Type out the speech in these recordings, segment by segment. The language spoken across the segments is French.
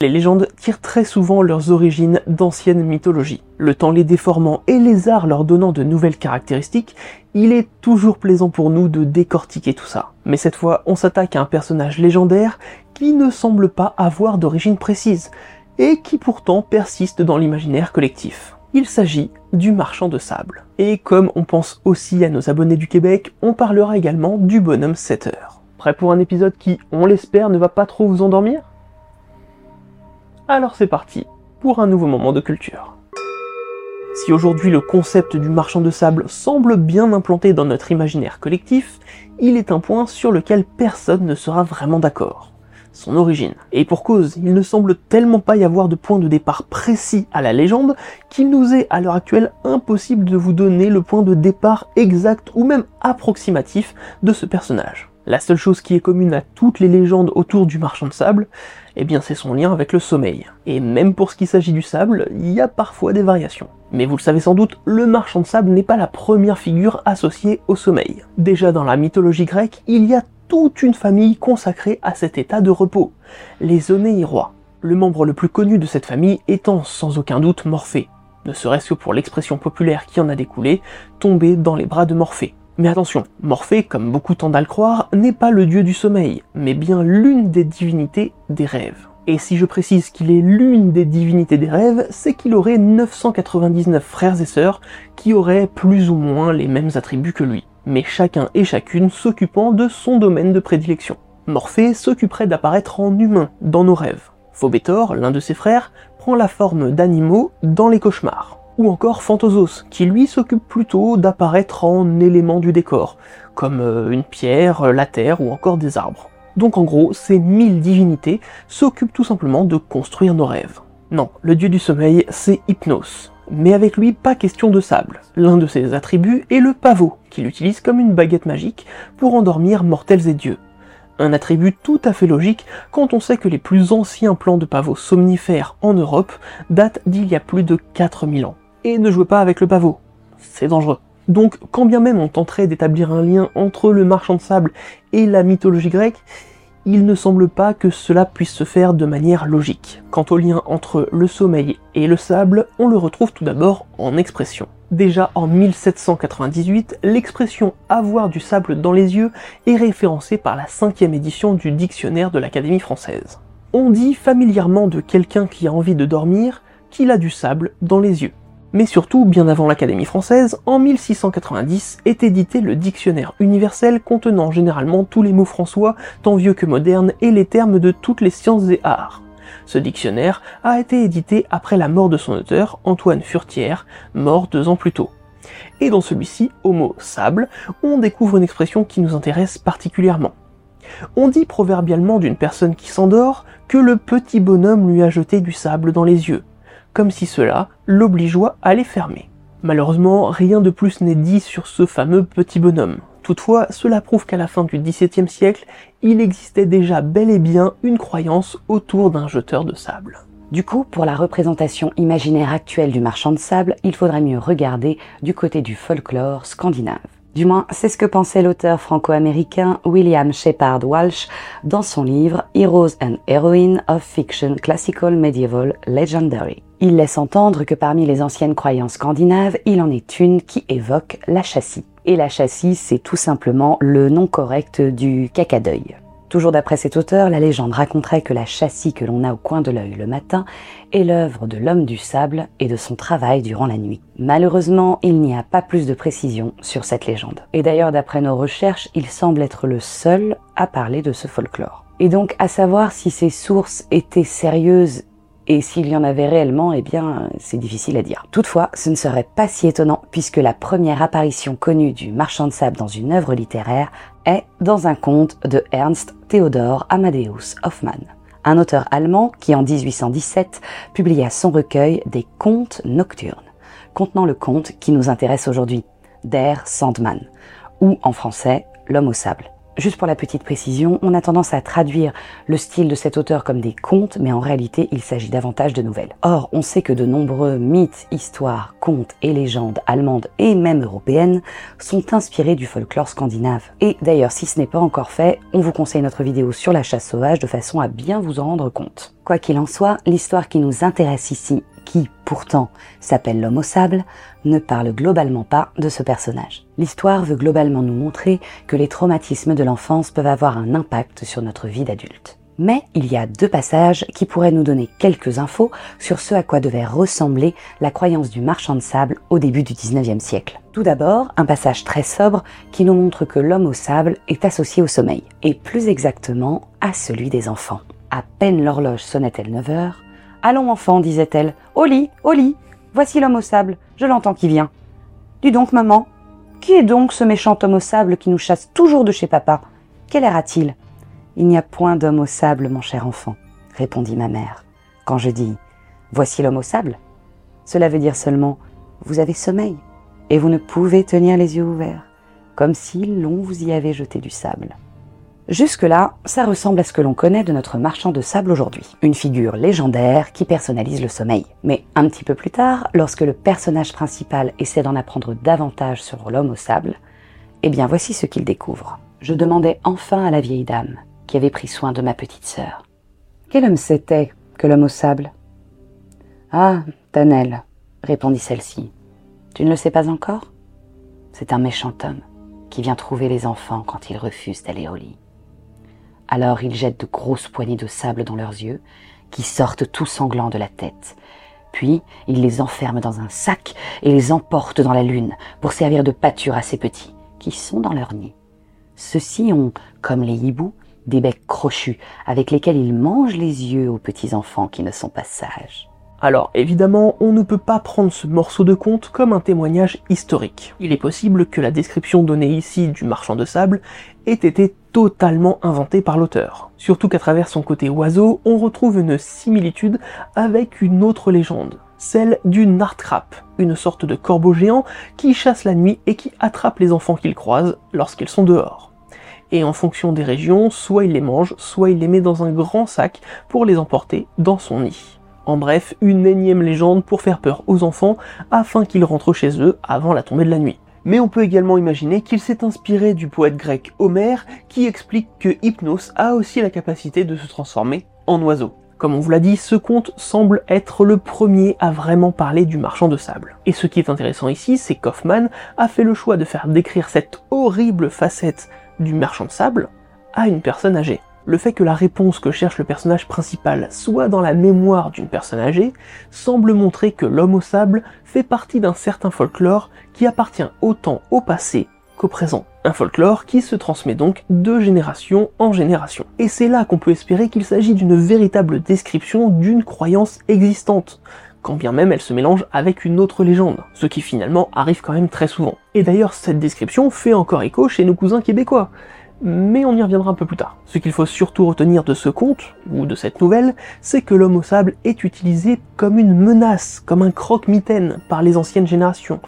Les légendes tirent très souvent leurs origines d'anciennes mythologies. Le temps les déformant et les arts leur donnant de nouvelles caractéristiques, il est toujours plaisant pour nous de décortiquer tout ça. Mais cette fois, on s'attaque à un personnage légendaire qui ne semble pas avoir d'origine précise, et qui pourtant persiste dans l'imaginaire collectif. Il s'agit du marchand de sable. Et comme on pense aussi à nos abonnés du Québec, on parlera également du bonhomme 7 heures. Prêt pour un épisode qui, on l'espère, ne va pas trop vous endormir? Alors c'est parti pour un nouveau moment de culture. Si aujourd'hui le concept du marchand de sable semble bien implanté dans notre imaginaire collectif, il est un point sur lequel personne ne sera vraiment d'accord. Son origine. Et pour cause, il ne semble tellement pas y avoir de point de départ précis à la légende qu'il nous est à l'heure actuelle impossible de vous donner le point de départ exact ou même approximatif de ce personnage. La seule chose qui est commune à toutes les légendes autour du marchand de sable, eh bien c'est son lien avec le sommeil. Et même pour ce qui s'agit du sable, il y a parfois des variations. Mais vous le savez sans doute, le marchand de sable n'est pas la première figure associée au sommeil. Déjà dans la mythologie grecque, il y a toute une famille consacrée à cet état de repos, les Onéirois. Le membre le plus connu de cette famille étant sans aucun doute Morphée, ne serait-ce que pour l'expression populaire qui en a découlé, tomber dans les bras de Morphée. Mais attention, Morphée, comme beaucoup tendent à le croire, n'est pas le dieu du sommeil, mais bien l'une des divinités des rêves. Et si je précise qu'il est l'une des divinités des rêves, c'est qu'il aurait 999 frères et sœurs qui auraient plus ou moins les mêmes attributs que lui, mais chacun et chacune s'occupant de son domaine de prédilection. Morphée s'occuperait d'apparaître en humain dans nos rêves. Phobétor, l'un de ses frères, prend la forme d'animaux dans les cauchemars ou encore Phantosos, qui lui s'occupe plutôt d'apparaître en éléments du décor, comme euh, une pierre, la terre ou encore des arbres. Donc en gros, ces mille divinités s'occupent tout simplement de construire nos rêves. Non, le dieu du sommeil, c'est Hypnos. Mais avec lui, pas question de sable. L'un de ses attributs est le pavot, qu'il utilise comme une baguette magique pour endormir mortels et dieux. Un attribut tout à fait logique quand on sait que les plus anciens plans de pavots somnifères en Europe datent d'il y a plus de 4000 ans et ne jouez pas avec le pavot. C'est dangereux. Donc, quand bien même on tenterait d'établir un lien entre le marchand de sable et la mythologie grecque, il ne semble pas que cela puisse se faire de manière logique. Quant au lien entre le sommeil et le sable, on le retrouve tout d'abord en expression. Déjà en 1798, l'expression avoir du sable dans les yeux est référencée par la cinquième édition du dictionnaire de l'Académie française. On dit familièrement de quelqu'un qui a envie de dormir qu'il a du sable dans les yeux. Mais surtout, bien avant l'Académie française, en 1690 est édité le dictionnaire universel contenant généralement tous les mots françois, tant vieux que modernes, et les termes de toutes les sciences et arts. Ce dictionnaire a été édité après la mort de son auteur, Antoine Furtière, mort deux ans plus tôt. Et dans celui-ci, au mot sable, on découvre une expression qui nous intéresse particulièrement. On dit proverbialement d'une personne qui s'endort que le petit bonhomme lui a jeté du sable dans les yeux, comme si cela l'obligeait à les fermer. Malheureusement, rien de plus n'est dit sur ce fameux petit bonhomme. Toutefois, cela prouve qu'à la fin du XVIIe siècle, il existait déjà bel et bien une croyance autour d'un jeteur de sable. Du coup, pour la représentation imaginaire actuelle du marchand de sable, il faudrait mieux regarder du côté du folklore scandinave. Du moins, c'est ce que pensait l'auteur franco-américain William Shepard Walsh dans son livre Heroes and Heroines of Fiction Classical Medieval Legendary. Il laisse entendre que parmi les anciennes croyances scandinaves, il en est une qui évoque la chassis. Et la chassis, c'est tout simplement le nom correct du cacadeuil. Toujours d'après cet auteur, la légende raconterait que la châssis que l'on a au coin de l'œil le matin est l'œuvre de l'homme du sable et de son travail durant la nuit. Malheureusement, il n'y a pas plus de précision sur cette légende. Et d'ailleurs, d'après nos recherches, il semble être le seul à parler de ce folklore. Et donc, à savoir si ces sources étaient sérieuses et s'il y en avait réellement, eh bien, c'est difficile à dire. Toutefois, ce ne serait pas si étonnant puisque la première apparition connue du marchand de sable dans une œuvre littéraire est dans un conte de Ernst Theodor Amadeus Hoffmann, un auteur allemand qui en 1817 publia son recueil des contes nocturnes, contenant le conte qui nous intéresse aujourd'hui, Der Sandmann, ou en français, L'homme au sable. Juste pour la petite précision, on a tendance à traduire le style de cet auteur comme des contes, mais en réalité, il s'agit davantage de nouvelles. Or, on sait que de nombreux mythes, histoires, contes et légendes allemandes et même européennes sont inspirés du folklore scandinave. Et d'ailleurs, si ce n'est pas encore fait, on vous conseille notre vidéo sur la chasse sauvage de façon à bien vous en rendre compte. Quoi qu'il en soit, l'histoire qui nous intéresse ici qui pourtant s'appelle l'homme au sable, ne parle globalement pas de ce personnage. L'histoire veut globalement nous montrer que les traumatismes de l'enfance peuvent avoir un impact sur notre vie d'adulte. Mais il y a deux passages qui pourraient nous donner quelques infos sur ce à quoi devait ressembler la croyance du marchand de sable au début du 19e siècle. Tout d'abord, un passage très sobre qui nous montre que l'homme au sable est associé au sommeil, et plus exactement à celui des enfants. À peine l'horloge sonnait-elle 9 heures, Allons, enfant, disait-elle. Au lit, au lit. Voici l'homme au sable. Je l'entends qui vient. Dis donc, maman. Qui est donc ce méchant homme au sable qui nous chasse toujours de chez papa? Quel air a-t-il? Il n'y a point d'homme au sable, mon cher enfant, répondit ma mère. Quand je dis Voici l'homme au sable, cela veut dire seulement Vous avez sommeil, et vous ne pouvez tenir les yeux ouverts, comme si l'on vous y avait jeté du sable. Jusque-là, ça ressemble à ce que l'on connaît de notre marchand de sable aujourd'hui. Une figure légendaire qui personnalise le sommeil. Mais un petit peu plus tard, lorsque le personnage principal essaie d'en apprendre davantage sur l'homme au sable, eh bien voici ce qu'il découvre. Je demandais enfin à la vieille dame, qui avait pris soin de ma petite sœur. Quel homme c'était que l'homme au sable? Ah, Tanel, répondit celle-ci. Tu ne le sais pas encore? C'est un méchant homme qui vient trouver les enfants quand ils refusent d'aller au lit. Alors ils jettent de grosses poignées de sable dans leurs yeux, qui sortent tout sanglants de la tête. Puis ils les enferment dans un sac et les emportent dans la lune pour servir de pâture à ces petits, qui sont dans leur nid. Ceux-ci ont, comme les hiboux, des becs crochus avec lesquels ils mangent les yeux aux petits enfants qui ne sont pas sages. Alors évidemment, on ne peut pas prendre ce morceau de conte comme un témoignage historique. Il est possible que la description donnée ici du marchand de sable ait été totalement inventée par l'auteur. Surtout qu'à travers son côté oiseau, on retrouve une similitude avec une autre légende, celle du Nartrap, une sorte de corbeau géant qui chasse la nuit et qui attrape les enfants qu'il croise lorsqu'ils sont dehors. Et en fonction des régions, soit il les mange, soit il les met dans un grand sac pour les emporter dans son nid. En bref, une énième légende pour faire peur aux enfants afin qu'ils rentrent chez eux avant la tombée de la nuit. Mais on peut également imaginer qu'il s'est inspiré du poète grec Homère qui explique que Hypnos a aussi la capacité de se transformer en oiseau. Comme on vous l'a dit, ce conte semble être le premier à vraiment parler du marchand de sable. Et ce qui est intéressant ici, c'est qu'Hoffman a fait le choix de faire décrire cette horrible facette du marchand de sable à une personne âgée le fait que la réponse que cherche le personnage principal soit dans la mémoire d'une personne âgée semble montrer que l'homme au sable fait partie d'un certain folklore qui appartient autant au passé qu'au présent. Un folklore qui se transmet donc de génération en génération. Et c'est là qu'on peut espérer qu'il s'agit d'une véritable description d'une croyance existante, quand bien même elle se mélange avec une autre légende, ce qui finalement arrive quand même très souvent. Et d'ailleurs cette description fait encore écho chez nos cousins québécois mais on y reviendra un peu plus tard. Ce qu'il faut surtout retenir de ce conte, ou de cette nouvelle, c'est que l'homme au sable est utilisé comme une menace, comme un croque-mitaine par les anciennes générations,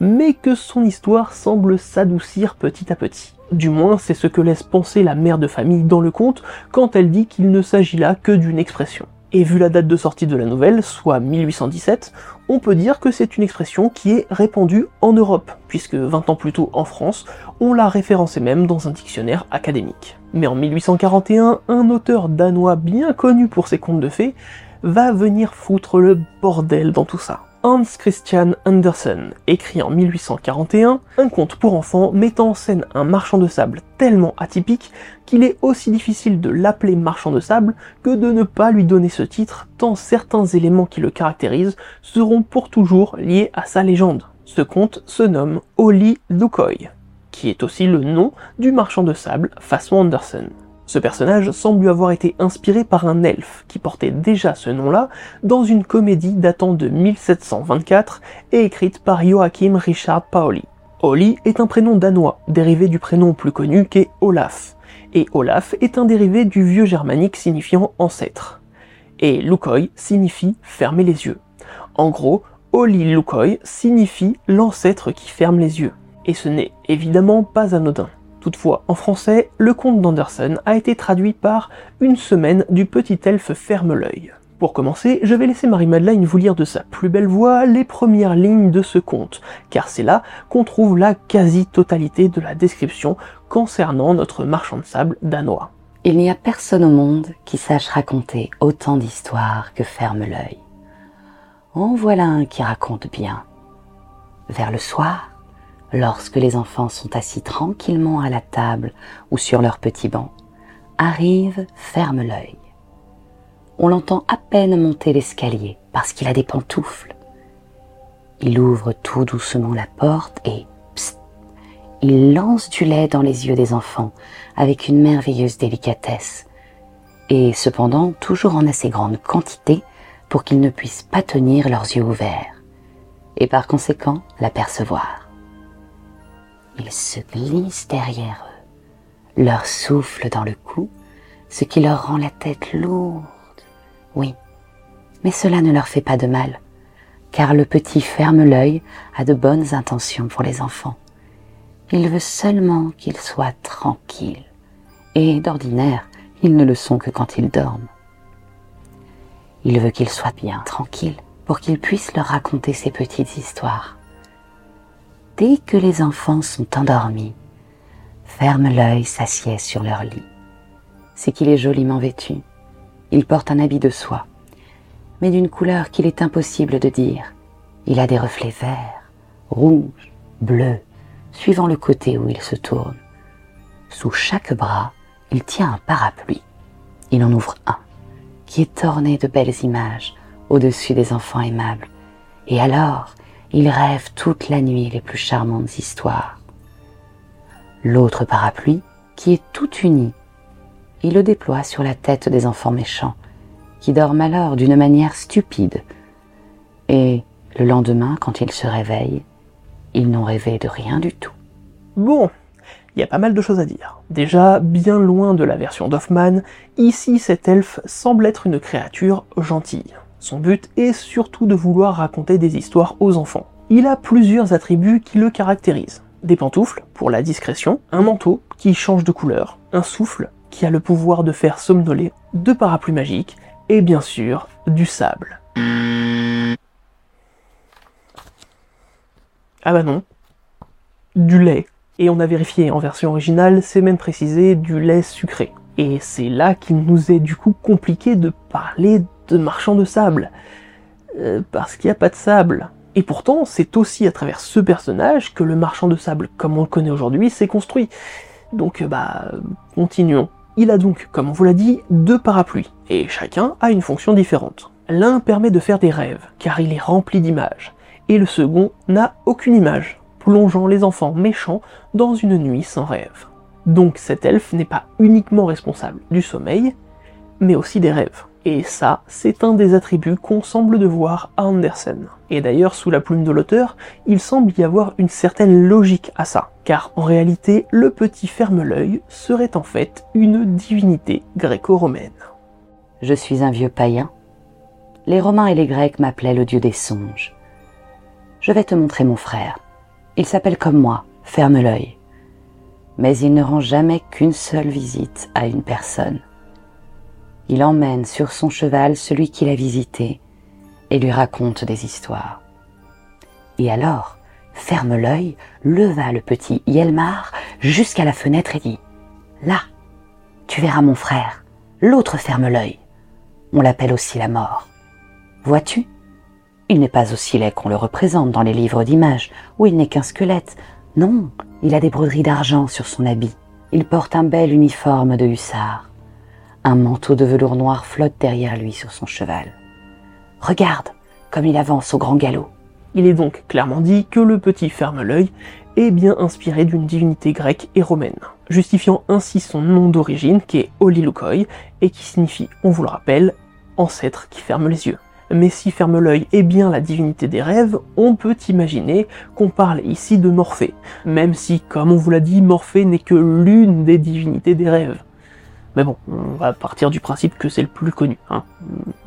mais que son histoire semble s'adoucir petit à petit. Du moins, c'est ce que laisse penser la mère de famille dans le conte quand elle dit qu'il ne s'agit là que d'une expression. Et vu la date de sortie de la nouvelle, soit 1817, on peut dire que c'est une expression qui est répandue en Europe, puisque 20 ans plus tôt en France, on l'a référencée même dans un dictionnaire académique. Mais en 1841, un auteur danois bien connu pour ses contes de fées va venir foutre le bordel dans tout ça. Hans Christian Andersen écrit en 1841 un conte pour enfants mettant en scène un marchand de sable tellement atypique qu'il est aussi difficile de l'appeler marchand de sable que de ne pas lui donner ce titre tant certains éléments qui le caractérisent seront pour toujours liés à sa légende. Ce conte se nomme Oli Lukoi, qui est aussi le nom du marchand de sable façon Andersen. Ce personnage semble lui avoir été inspiré par un elfe qui portait déjà ce nom-là dans une comédie datant de 1724 et écrite par Joachim Richard Pauli. Oli est un prénom danois, dérivé du prénom plus connu qu'est Olaf, et Olaf est un dérivé du vieux germanique signifiant ancêtre. Et Lukoi signifie fermer les yeux. En gros, Oli Lukoi signifie l'ancêtre qui ferme les yeux. Et ce n'est évidemment pas anodin. Toutefois, en français, le conte d'Anderson a été traduit par Une semaine du petit elfe ferme l'œil. Pour commencer, je vais laisser Marie-Madeleine vous lire de sa plus belle voix les premières lignes de ce conte, car c'est là qu'on trouve la quasi-totalité de la description concernant notre marchand de sable danois. Il n'y a personne au monde qui sache raconter autant d'histoires que ferme l'œil. En voilà un qui raconte bien. Vers le soir, lorsque les enfants sont assis tranquillement à la table ou sur leur petit banc, arrive ferme l'œil. On l'entend à peine monter l'escalier parce qu'il a des pantoufles. Il ouvre tout doucement la porte et psst, il lance du lait dans les yeux des enfants avec une merveilleuse délicatesse, et cependant toujours en assez grande quantité pour qu'ils ne puissent pas tenir leurs yeux ouverts, et par conséquent l'apercevoir. Il se glisse derrière eux, leur souffle dans le cou, ce qui leur rend la tête lourde. Oui, mais cela ne leur fait pas de mal, car le petit ferme l'œil a de bonnes intentions pour les enfants. Il veut seulement qu'ils soient tranquilles, et d'ordinaire, ils ne le sont que quand ils dorment. Il veut qu'ils soient bien tranquilles pour qu'ils puissent leur raconter ces petites histoires dès que les enfants sont endormis, ferme l'œil, s'assied sur leur lit. C'est qu'il est joliment vêtu. Il porte un habit de soie, mais d'une couleur qu'il est impossible de dire. Il a des reflets verts, rouges, bleus, suivant le côté où il se tourne. Sous chaque bras, il tient un parapluie. Il en ouvre un, qui est orné de belles images au-dessus des enfants aimables. Et alors, il rêve toute la nuit les plus charmantes histoires. L'autre parapluie, qui est tout uni, il le déploie sur la tête des enfants méchants, qui dorment alors d'une manière stupide. Et le lendemain, quand ils se réveillent, ils n'ont rêvé de rien du tout. Bon, il y a pas mal de choses à dire. Déjà, bien loin de la version d'Hoffman, ici cet elfe semble être une créature gentille. Son but est surtout de vouloir raconter des histoires aux enfants. Il a plusieurs attributs qui le caractérisent. Des pantoufles, pour la discrétion, un manteau qui change de couleur, un souffle qui a le pouvoir de faire somnoler, deux parapluies magiques, et bien sûr, du sable. Ah bah non. Du lait. Et on a vérifié en version originale, c'est même précisé du lait sucré. Et c'est là qu'il nous est du coup compliqué de parler de marchand de sable. Euh, parce qu'il n'y a pas de sable. Et pourtant, c'est aussi à travers ce personnage que le marchand de sable, comme on le connaît aujourd'hui, s'est construit. Donc, euh, bah, continuons. Il a donc, comme on vous l'a dit, deux parapluies, et chacun a une fonction différente. L'un permet de faire des rêves, car il est rempli d'images, et le second n'a aucune image, plongeant les enfants méchants dans une nuit sans rêve. Donc cet elfe n'est pas uniquement responsable du sommeil, mais aussi des rêves. Et ça, c'est un des attributs qu'on semble devoir à Andersen. Et d'ailleurs, sous la plume de l'auteur, il semble y avoir une certaine logique à ça, car en réalité, le petit ferme-l'œil serait en fait une divinité gréco-romaine. Je suis un vieux païen. Les Romains et les Grecs m'appelaient le dieu des songes. Je vais te montrer mon frère. Il s'appelle comme moi, ferme-l'œil. Mais il ne rend jamais qu'une seule visite à une personne. Il emmène sur son cheval celui qu'il a visité et lui raconte des histoires. Et alors, ferme l'œil, leva le petit Yelmar jusqu'à la fenêtre et dit Là, tu verras mon frère, l'autre ferme l'œil. On l'appelle aussi la mort. Vois-tu? Il n'est pas aussi laid qu'on le représente dans les livres d'images, où il n'est qu'un squelette. Non, il a des broderies d'argent sur son habit. Il porte un bel uniforme de hussard. Un manteau de velours noir flotte derrière lui sur son cheval. Regarde comme il avance au grand galop. Il est donc clairement dit que le petit ferme-l'œil est bien inspiré d'une divinité grecque et romaine, justifiant ainsi son nom d'origine qui est Olilukoi et qui signifie, on vous le rappelle, ancêtre qui ferme les yeux. Mais si ferme l'œil est bien la divinité des rêves, on peut imaginer qu'on parle ici de Morphée, même si, comme on vous l'a dit, Morphée n'est que l'une des divinités des rêves. Mais bon, on va partir du principe que c'est le plus connu. Hein.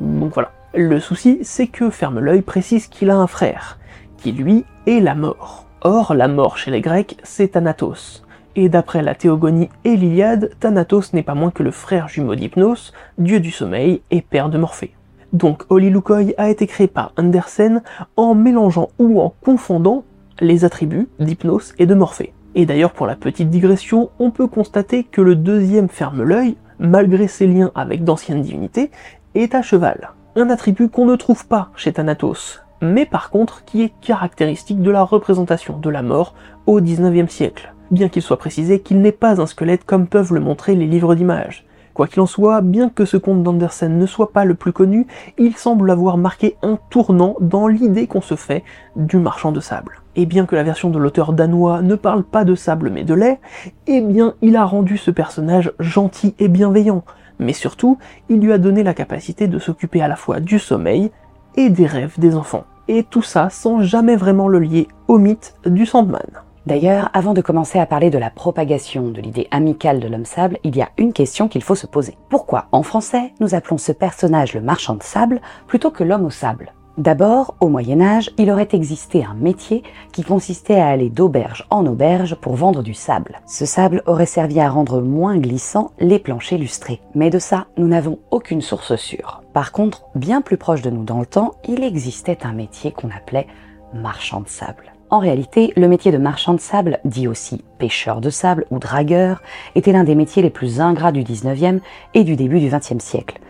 Donc voilà. Le souci, c'est que Ferme l'œil précise qu'il a un frère, qui lui est la mort. Or, la mort chez les Grecs, c'est Thanatos. Et d'après la Théogonie et l'Iliade, Thanatos n'est pas moins que le frère jumeau d'Hypnos, dieu du sommeil et père de Morphée. Donc Olilukoi a été créé par Andersen en mélangeant ou en confondant les attributs d'Hypnos et de Morphée. Et d'ailleurs, pour la petite digression, on peut constater que le deuxième ferme l'œil, malgré ses liens avec d'anciennes divinités, est à cheval. Un attribut qu'on ne trouve pas chez Thanatos, mais par contre qui est caractéristique de la représentation de la mort au XIXe siècle, bien qu'il soit précisé qu'il n'est pas un squelette comme peuvent le montrer les livres d'images. Quoi qu'il en soit, bien que ce conte d'Andersen ne soit pas le plus connu, il semble avoir marqué un tournant dans l'idée qu'on se fait du marchand de sable. Et bien que la version de l'auteur danois ne parle pas de sable mais de lait, eh bien il a rendu ce personnage gentil et bienveillant, mais surtout, il lui a donné la capacité de s'occuper à la fois du sommeil et des rêves des enfants. Et tout ça sans jamais vraiment le lier au mythe du Sandman. D'ailleurs, avant de commencer à parler de la propagation de l'idée amicale de l'homme sable, il y a une question qu'il faut se poser. Pourquoi, en français, nous appelons ce personnage le marchand de sable plutôt que l'homme au sable? D'abord, au Moyen Âge, il aurait existé un métier qui consistait à aller d'auberge en auberge pour vendre du sable. Ce sable aurait servi à rendre moins glissants les planchers lustrés. Mais de ça, nous n'avons aucune source sûre. Par contre, bien plus proche de nous dans le temps, il existait un métier qu'on appelait marchand de sable. En réalité, le métier de marchand de sable, dit aussi pêcheur de sable ou dragueur, était l'un des métiers les plus ingrats du 19e et du début du 20e siècle.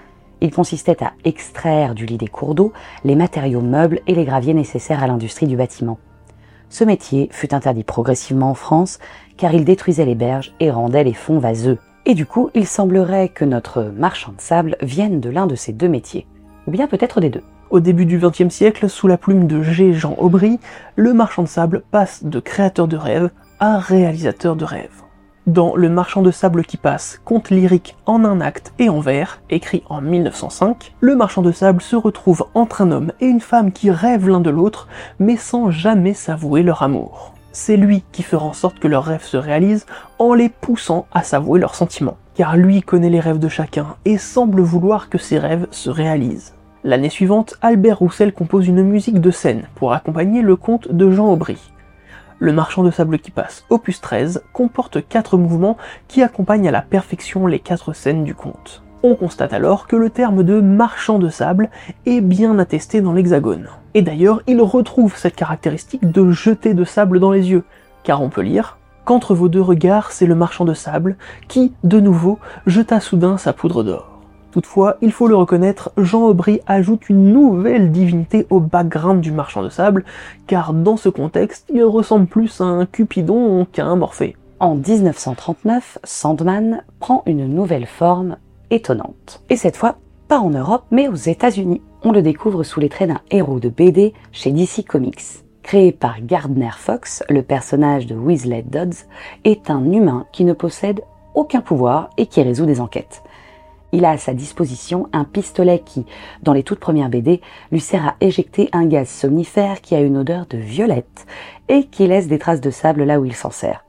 Il consistait à extraire du lit des cours d'eau les matériaux meubles et les graviers nécessaires à l'industrie du bâtiment. Ce métier fut interdit progressivement en France car il détruisait les berges et rendait les fonds vaseux. Et du coup, il semblerait que notre marchand de sable vienne de l'un de ces deux métiers. Ou bien peut-être des deux. Au début du XXe siècle, sous la plume de G. Jean Aubry, le marchand de sable passe de créateur de rêves à réalisateur de rêves dans Le marchand de sable qui passe, conte lyrique en un acte et en vers, écrit en 1905, le marchand de sable se retrouve entre un homme et une femme qui rêvent l'un de l'autre, mais sans jamais s'avouer leur amour. C'est lui qui fera en sorte que leurs rêves se réalisent en les poussant à s'avouer leurs sentiments, car lui connaît les rêves de chacun et semble vouloir que ses rêves se réalisent. L'année suivante, Albert Roussel compose une musique de scène pour accompagner le conte de Jean Aubry. Le marchand de sable qui passe, opus 13, comporte quatre mouvements qui accompagnent à la perfection les quatre scènes du conte. On constate alors que le terme de marchand de sable est bien attesté dans l'hexagone. Et d'ailleurs, il retrouve cette caractéristique de jeter de sable dans les yeux, car on peut lire Qu'entre vos deux regards, c'est le marchand de sable qui, de nouveau, jeta soudain sa poudre d'or. Toutefois, il faut le reconnaître, Jean Aubry ajoute une nouvelle divinité au background du marchand de sable, car dans ce contexte, il ressemble plus à un Cupidon qu'à un Morphée. En 1939, Sandman prend une nouvelle forme étonnante. Et cette fois, pas en Europe, mais aux États-Unis. On le découvre sous les traits d'un héros de BD chez DC Comics. Créé par Gardner Fox, le personnage de Weasley Dodds est un humain qui ne possède aucun pouvoir et qui résout des enquêtes Il a à sa disposition un pistolet qui, dans les toutes premières BD, lui sert à éjecter un gaz somnifère qui a une odeur de violette et qui laisse des traces de sable là où il s'en sert.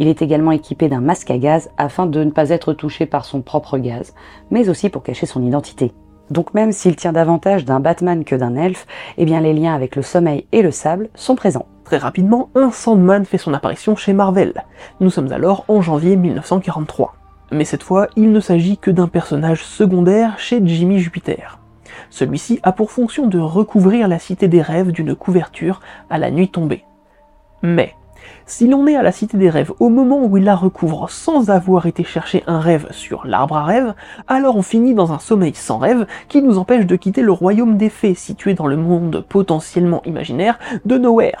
Il est également équipé d'un masque à gaz afin de ne pas être touché par son propre gaz, mais aussi pour cacher son identité. Donc même s'il tient davantage d'un Batman que d'un elfe, eh bien les liens avec le sommeil et le sable sont présents. Très rapidement, un Sandman fait son apparition chez Marvel. Nous sommes alors en janvier 1943. Mais cette fois, il ne s'agit que d'un personnage secondaire chez Jimmy Jupiter. Celui-ci a pour fonction de recouvrir la cité des rêves d'une couverture à la nuit tombée. Mais, si l'on est à la Cité des Rêves au moment où il la recouvre sans avoir été chercher un rêve sur l'arbre à rêve, alors on finit dans un sommeil sans rêve qui nous empêche de quitter le royaume des fées situé dans le monde potentiellement imaginaire de Nowhere.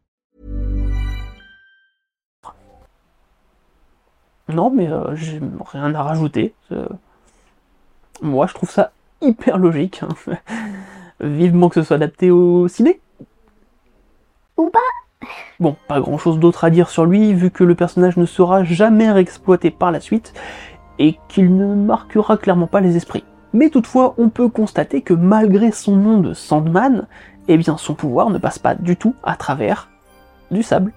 Non, mais euh, j'ai rien à rajouter. Euh, moi, je trouve ça hyper logique. hein. Vivement que ce soit adapté au ciné. Ou pas Bon, pas grand chose d'autre à dire sur lui, vu que le personnage ne sera jamais réexploité par la suite, et qu'il ne marquera clairement pas les esprits. Mais toutefois, on peut constater que malgré son nom de Sandman, eh bien son pouvoir ne passe pas du tout à travers du sable,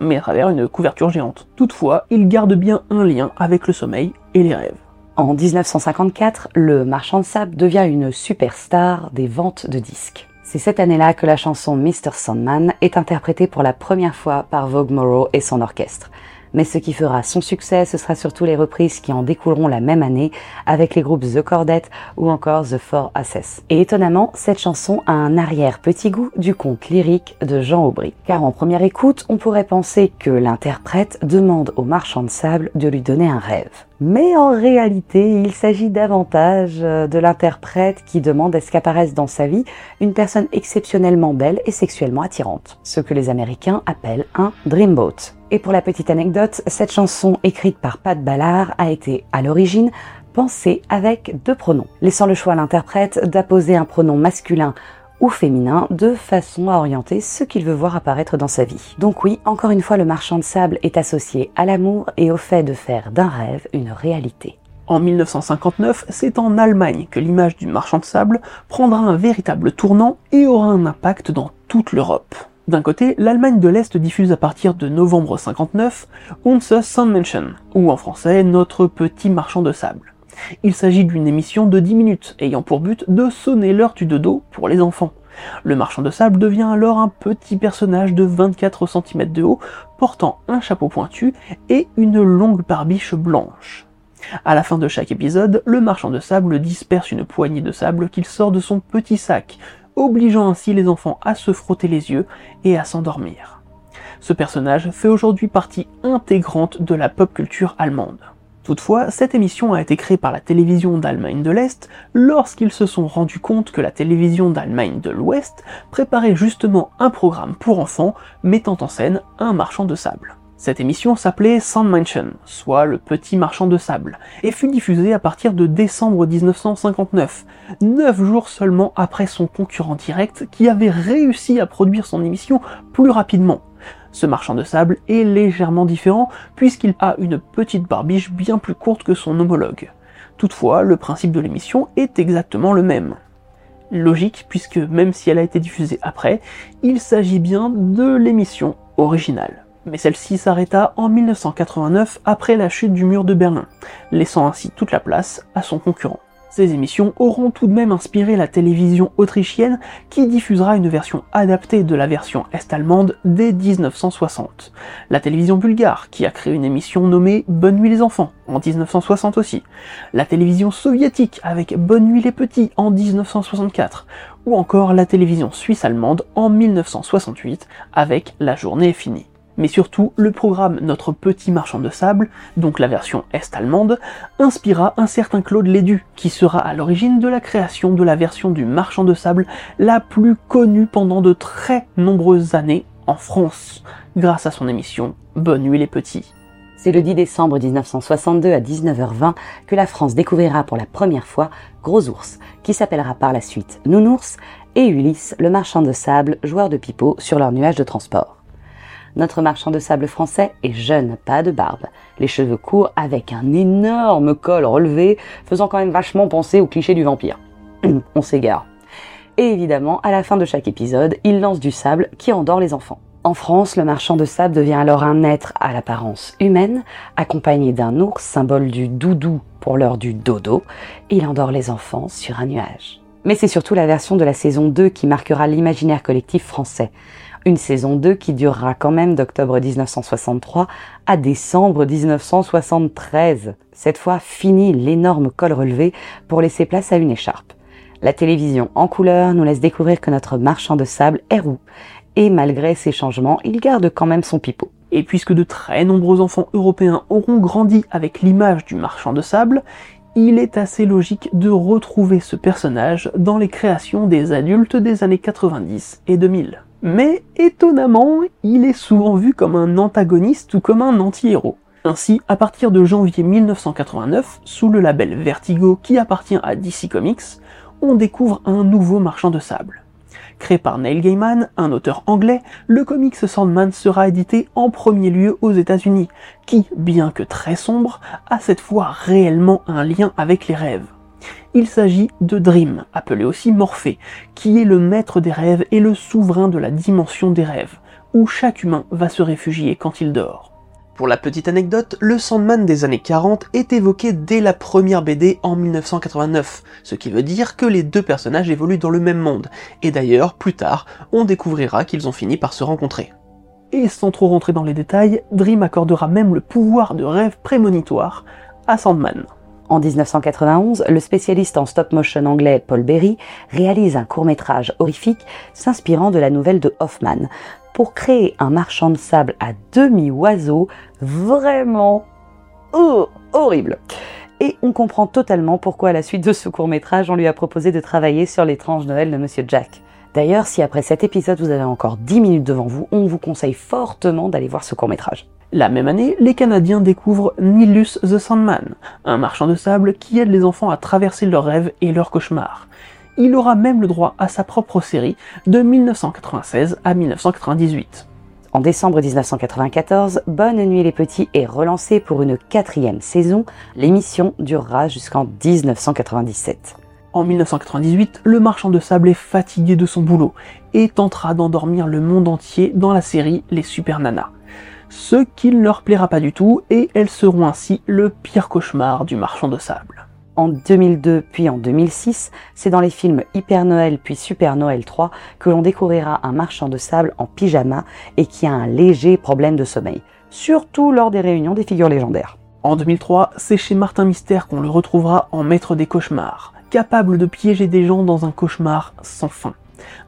mais à travers une couverture géante. Toutefois, il garde bien un lien avec le sommeil et les rêves. En 1954, le marchand de sable devient une superstar des ventes de disques. C'est cette année-là que la chanson Mr. Sandman est interprétée pour la première fois par Vogue Morrow et son orchestre. Mais ce qui fera son succès, ce sera surtout les reprises qui en découleront la même année avec les groupes The Chordette ou encore The Four Asses. Et étonnamment, cette chanson a un arrière petit goût du conte lyrique de Jean Aubry. Car en première écoute, on pourrait penser que l'interprète demande au marchand de sable de lui donner un rêve. Mais en réalité, il s'agit davantage de l'interprète qui demande à ce qu'apparaisse dans sa vie une personne exceptionnellement belle et sexuellement attirante. Ce que les Américains appellent un dreamboat. Et pour la petite anecdote, cette chanson écrite par Pat Ballard a été, à l'origine, pensée avec deux pronoms, laissant le choix à l'interprète d'apposer un pronom masculin ou féminin de façon à orienter ce qu'il veut voir apparaître dans sa vie. Donc oui, encore une fois, le marchand de sable est associé à l'amour et au fait de faire d'un rêve une réalité. En 1959, c'est en Allemagne que l'image du marchand de sable prendra un véritable tournant et aura un impact dans toute l'Europe. D'un côté, l'Allemagne de l'Est diffuse à partir de novembre 59 Unser Sandmännchen, ou en français Notre petit marchand de sable. Il s'agit d'une émission de 10 minutes ayant pour but de sonner l'heure du dodo pour les enfants. Le marchand de sable devient alors un petit personnage de 24 cm de haut, portant un chapeau pointu et une longue barbiche blanche. À la fin de chaque épisode, le marchand de sable disperse une poignée de sable qu'il sort de son petit sac, obligeant ainsi les enfants à se frotter les yeux et à s'endormir. Ce personnage fait aujourd'hui partie intégrante de la pop culture allemande. Toutefois, cette émission a été créée par la télévision d'Allemagne de l'Est lorsqu'ils se sont rendus compte que la télévision d'Allemagne de l'Ouest préparait justement un programme pour enfants mettant en scène un marchand de sable. Cette émission s'appelait Sandmännchen, soit le petit marchand de sable, et fut diffusée à partir de décembre 1959, neuf jours seulement après son concurrent direct qui avait réussi à produire son émission plus rapidement. Ce marchand de sable est légèrement différent puisqu'il a une petite barbiche bien plus courte que son homologue. Toutefois, le principe de l'émission est exactement le même. Logique puisque même si elle a été diffusée après, il s'agit bien de l'émission originale. Mais celle-ci s'arrêta en 1989 après la chute du mur de Berlin, laissant ainsi toute la place à son concurrent. Ces émissions auront tout de même inspiré la télévision autrichienne qui diffusera une version adaptée de la version est-allemande dès 1960. La télévision bulgare qui a créé une émission nommée Bonne nuit les enfants en 1960 aussi. La télévision soviétique avec Bonne nuit les petits en 1964. Ou encore la télévision suisse-allemande en 1968 avec La journée est finie mais surtout le programme Notre Petit Marchand de Sable, donc la version est-allemande, inspira un certain Claude Lédu, qui sera à l'origine de la création de la version du Marchand de Sable la plus connue pendant de très nombreuses années en France, grâce à son émission Bonne nuit les petits. C'est le 10 décembre 1962 à 19h20 que la France découvrira pour la première fois Gros Ours, qui s'appellera par la suite Nounours, et Ulysse, le marchand de sable, joueur de pipeau sur leur nuage de transport. Notre marchand de sable français est jeune, pas de barbe, les cheveux courts avec un énorme col relevé, faisant quand même vachement penser au cliché du vampire. On s'égare. Et évidemment, à la fin de chaque épisode, il lance du sable qui endort les enfants. En France, le marchand de sable devient alors un être à l'apparence humaine, accompagné d'un ours, symbole du doudou pour l'heure du dodo. Il endort les enfants sur un nuage. Mais c'est surtout la version de la saison 2 qui marquera l'imaginaire collectif français une saison 2 qui durera quand même d'octobre 1963 à décembre 1973. Cette fois, fini l'énorme col relevé pour laisser place à une écharpe. La télévision en couleur nous laisse découvrir que notre marchand de sable est roux, et malgré ces changements, il garde quand même son pipeau. Et puisque de très nombreux enfants européens auront grandi avec l'image du marchand de sable, il est assez logique de retrouver ce personnage dans les créations des adultes des années 90 et 2000 mais étonnamment, il est souvent vu comme un antagoniste ou comme un anti-héros. Ainsi, à partir de janvier 1989, sous le label Vertigo qui appartient à DC Comics, on découvre un nouveau marchand de sable. Créé par Neil Gaiman, un auteur anglais, le comics Sandman sera édité en premier lieu aux États-Unis, qui, bien que très sombre, a cette fois réellement un lien avec les rêves. Il s'agit de Dream, appelé aussi Morphée, qui est le maître des rêves et le souverain de la dimension des rêves, où chaque humain va se réfugier quand il dort. Pour la petite anecdote, le Sandman des années 40 est évoqué dès la première BD en 1989, ce qui veut dire que les deux personnages évoluent dans le même monde, et d'ailleurs, plus tard, on découvrira qu'ils ont fini par se rencontrer. Et sans trop rentrer dans les détails, Dream accordera même le pouvoir de rêve prémonitoire à Sandman. En 1991, le spécialiste en stop-motion anglais Paul Berry réalise un court-métrage horrifique s'inspirant de la nouvelle de Hoffman pour créer un marchand de sable à demi-oiseau vraiment oh, horrible. Et on comprend totalement pourquoi à la suite de ce court-métrage, on lui a proposé de travailler sur l'étrange Noël de Monsieur Jack. D'ailleurs, si après cet épisode vous avez encore 10 minutes devant vous, on vous conseille fortement d'aller voir ce court-métrage. La même année, les Canadiens découvrent Nilus the Sandman, un marchand de sable qui aide les enfants à traverser leurs rêves et leurs cauchemars. Il aura même le droit à sa propre série de 1996 à 1998. En décembre 1994, Bonne Nuit les Petits est relancée pour une quatrième saison. L'émission durera jusqu'en 1997. En 1998, le marchand de sable est fatigué de son boulot et tentera d'endormir le monde entier dans la série Les Super Nanas ce qui ne leur plaira pas du tout, et elles seront ainsi le pire cauchemar du marchand de sable. En 2002 puis en 2006, c'est dans les films Hyper Noël puis Super Noël 3 que l'on découvrira un marchand de sable en pyjama et qui a un léger problème de sommeil, surtout lors des réunions des figures légendaires. En 2003, c'est chez Martin Mystère qu'on le retrouvera en maître des cauchemars, capable de piéger des gens dans un cauchemar sans fin.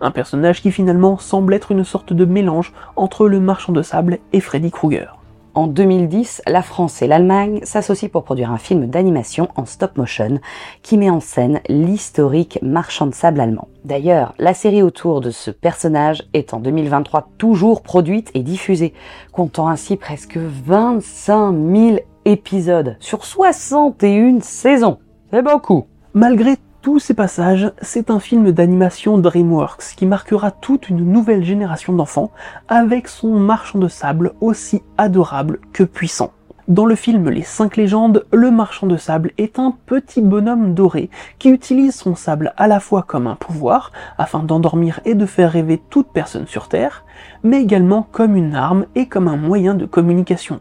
Un personnage qui finalement semble être une sorte de mélange entre le marchand de sable et Freddy Krueger. En 2010, la France et l'Allemagne s'associent pour produire un film d'animation en stop motion qui met en scène l'historique marchand de sable allemand. D'ailleurs, la série autour de ce personnage est en 2023 toujours produite et diffusée, comptant ainsi presque 25 000 épisodes sur 61 saisons. C'est beaucoup. Malgré tous ces passages, c'est un film d'animation DreamWorks qui marquera toute une nouvelle génération d'enfants avec son marchand de sable aussi adorable que puissant. Dans le film Les Cinq légendes, le marchand de sable est un petit bonhomme doré qui utilise son sable à la fois comme un pouvoir, afin d'endormir et de faire rêver toute personne sur Terre, mais également comme une arme et comme un moyen de communication,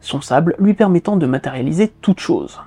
son sable lui permettant de matérialiser toute chose.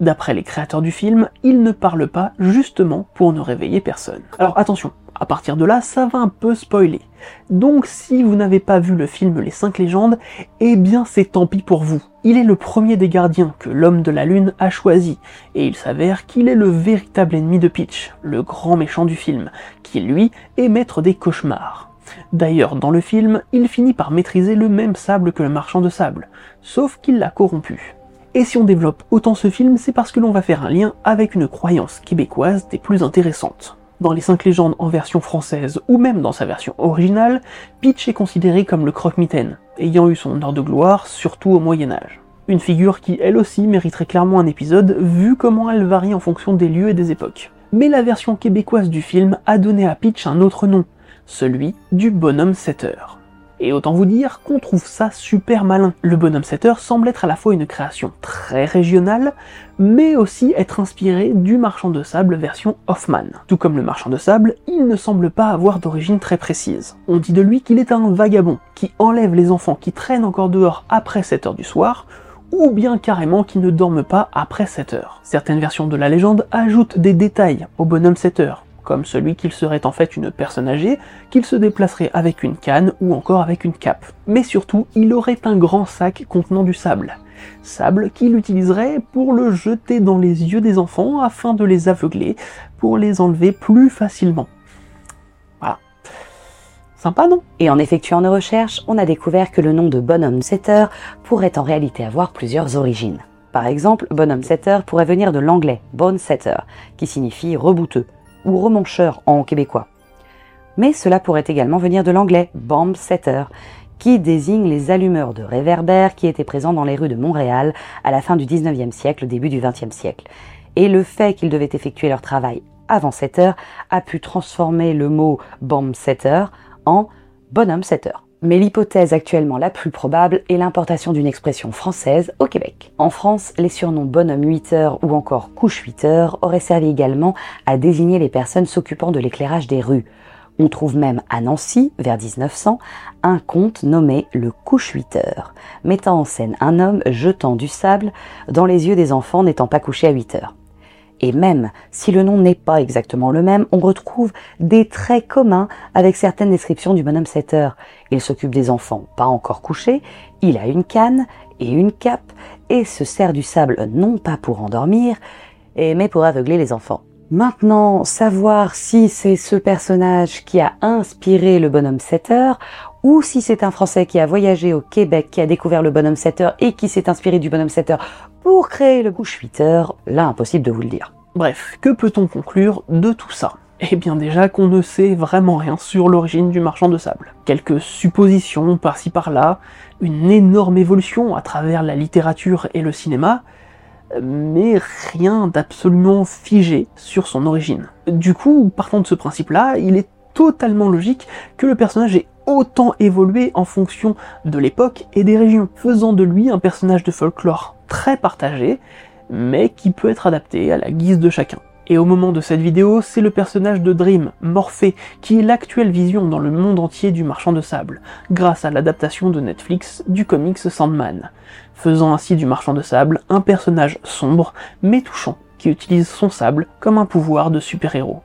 D'après les créateurs du film, il ne parle pas justement pour ne réveiller personne. Alors attention, à partir de là, ça va un peu spoiler. Donc si vous n'avez pas vu le film Les 5 légendes, eh bien c'est tant pis pour vous. Il est le premier des gardiens que l'homme de la lune a choisi, et il s'avère qu'il est le véritable ennemi de Peach, le grand méchant du film, qui lui est maître des cauchemars. D'ailleurs, dans le film, il finit par maîtriser le même sable que le marchand de sable, sauf qu'il l'a corrompu. Et si on développe autant ce film, c'est parce que l'on va faire un lien avec une croyance québécoise des plus intéressantes. Dans les 5 légendes en version française ou même dans sa version originale, Peach est considéré comme le croque-mitaine, ayant eu son heure de gloire surtout au Moyen Âge. Une figure qui elle aussi mériterait clairement un épisode vu comment elle varie en fonction des lieux et des époques. Mais la version québécoise du film a donné à Peach un autre nom, celui du bonhomme 7 heures. Et autant vous dire qu'on trouve ça super malin. Le bonhomme 7 heures semble être à la fois une création très régionale, mais aussi être inspiré du marchand de sable version Hoffman. Tout comme le marchand de sable, il ne semble pas avoir d'origine très précise. On dit de lui qu'il est un vagabond, qui enlève les enfants qui traînent encore dehors après 7 heures du soir, ou bien carrément qui ne dorment pas après 7 heures. Certaines versions de la légende ajoutent des détails au bonhomme 7 heures, comme celui qu'il serait en fait une personne âgée, qu'il se déplacerait avec une canne ou encore avec une cape. Mais surtout, il aurait un grand sac contenant du sable. Sable qu'il utiliserait pour le jeter dans les yeux des enfants afin de les aveugler, pour les enlever plus facilement. Voilà. Sympa, non? Et en effectuant nos recherches, on a découvert que le nom de bonhomme setter pourrait en réalité avoir plusieurs origines. Par exemple, bonhomme setter pourrait venir de l'anglais bone setter, qui signifie rebouteux, ou romancheur en québécois. Mais cela pourrait également venir de l'anglais bomb setter, qui désigne les allumeurs de réverbères qui étaient présents dans les rues de Montréal à la fin du 19e siècle, début du 20e siècle. Et le fait qu'ils devaient effectuer leur travail avant 7 heures a pu transformer le mot bomb setter en bonhomme setter mais l'hypothèse actuellement la plus probable est l'importation d'une expression française au Québec. En France, les surnoms bonhomme 8 heures ou encore couche 8 heures auraient servi également à désigner les personnes s'occupant de l'éclairage des rues. On trouve même à Nancy, vers 1900, un conte nommé le couche 8 heures, mettant en scène un homme jetant du sable dans les yeux des enfants n'étant pas couchés à 8 heures. Et même si le nom n'est pas exactement le même, on retrouve des traits communs avec certaines descriptions du bonhomme 7 heures. Il s'occupe des enfants pas encore couchés, il a une canne et une cape et se sert du sable non pas pour endormir, mais pour aveugler les enfants. Maintenant, savoir si c'est ce personnage qui a inspiré le bonhomme 7 heures ou si c'est un Français qui a voyagé au Québec, qui a découvert le bonhomme 7 heures et qui s'est inspiré du bonhomme 7 heures pour créer le couche 8 heures, là impossible de vous le dire. Bref, que peut-on conclure de tout ça? Eh bien déjà qu'on ne sait vraiment rien sur l'origine du marchand de sable. Quelques suppositions par-ci par-là, une énorme évolution à travers la littérature et le cinéma, mais rien d'absolument figé sur son origine. Du coup, partant de ce principe-là, il est totalement logique que le personnage ait autant évolué en fonction de l'époque et des régions, faisant de lui un personnage de folklore très partagé, mais qui peut être adapté à la guise de chacun. Et au moment de cette vidéo, c'est le personnage de Dream, Morphée, qui est l'actuelle vision dans le monde entier du marchand de sable, grâce à l'adaptation de Netflix du comics Sandman, faisant ainsi du marchand de sable un personnage sombre mais touchant, qui utilise son sable comme un pouvoir de super-héros.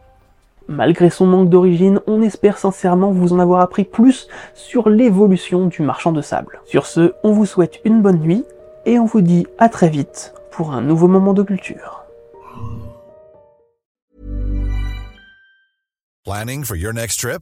Malgré son manque d'origine, on espère sincèrement vous en avoir appris plus sur l'évolution du marchand de sable. Sur ce, on vous souhaite une bonne nuit, et on vous dit à très vite pour un nouveau moment de culture. Planning for your next trip?